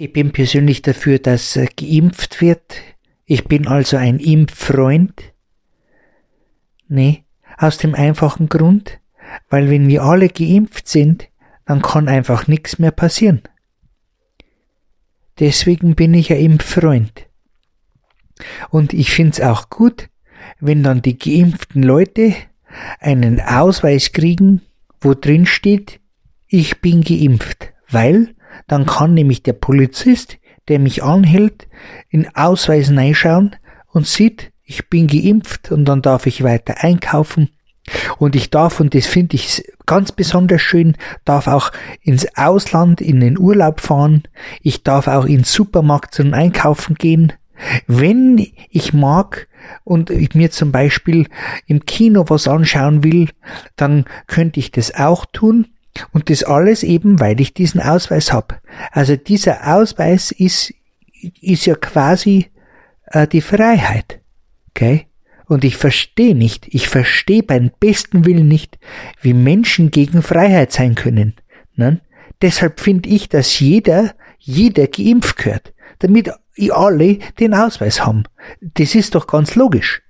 Ich bin persönlich dafür, dass äh, geimpft wird. Ich bin also ein Impffreund. Nee, aus dem einfachen Grund, weil wenn wir alle geimpft sind, dann kann einfach nichts mehr passieren. Deswegen bin ich ein Impffreund. Und ich find's auch gut, wenn dann die geimpften Leute einen Ausweis kriegen, wo drin steht, ich bin geimpft, weil dann kann nämlich der Polizist, der mich anhält, in Ausweis reinschauen und sieht, ich bin geimpft und dann darf ich weiter einkaufen. Und ich darf, und das finde ich ganz besonders schön, darf auch ins Ausland in den Urlaub fahren. Ich darf auch ins Supermarkt zum Einkaufen gehen. Wenn ich mag und ich mir zum Beispiel im Kino was anschauen will, dann könnte ich das auch tun. Und das alles eben, weil ich diesen Ausweis habe. Also dieser Ausweis ist, ist ja quasi äh, die Freiheit. Okay? Und ich verstehe nicht, ich verstehe beim besten Willen nicht, wie Menschen gegen Freiheit sein können. Ne? Deshalb finde ich, dass jeder, jeder geimpft gehört, damit alle den Ausweis haben. Das ist doch ganz logisch.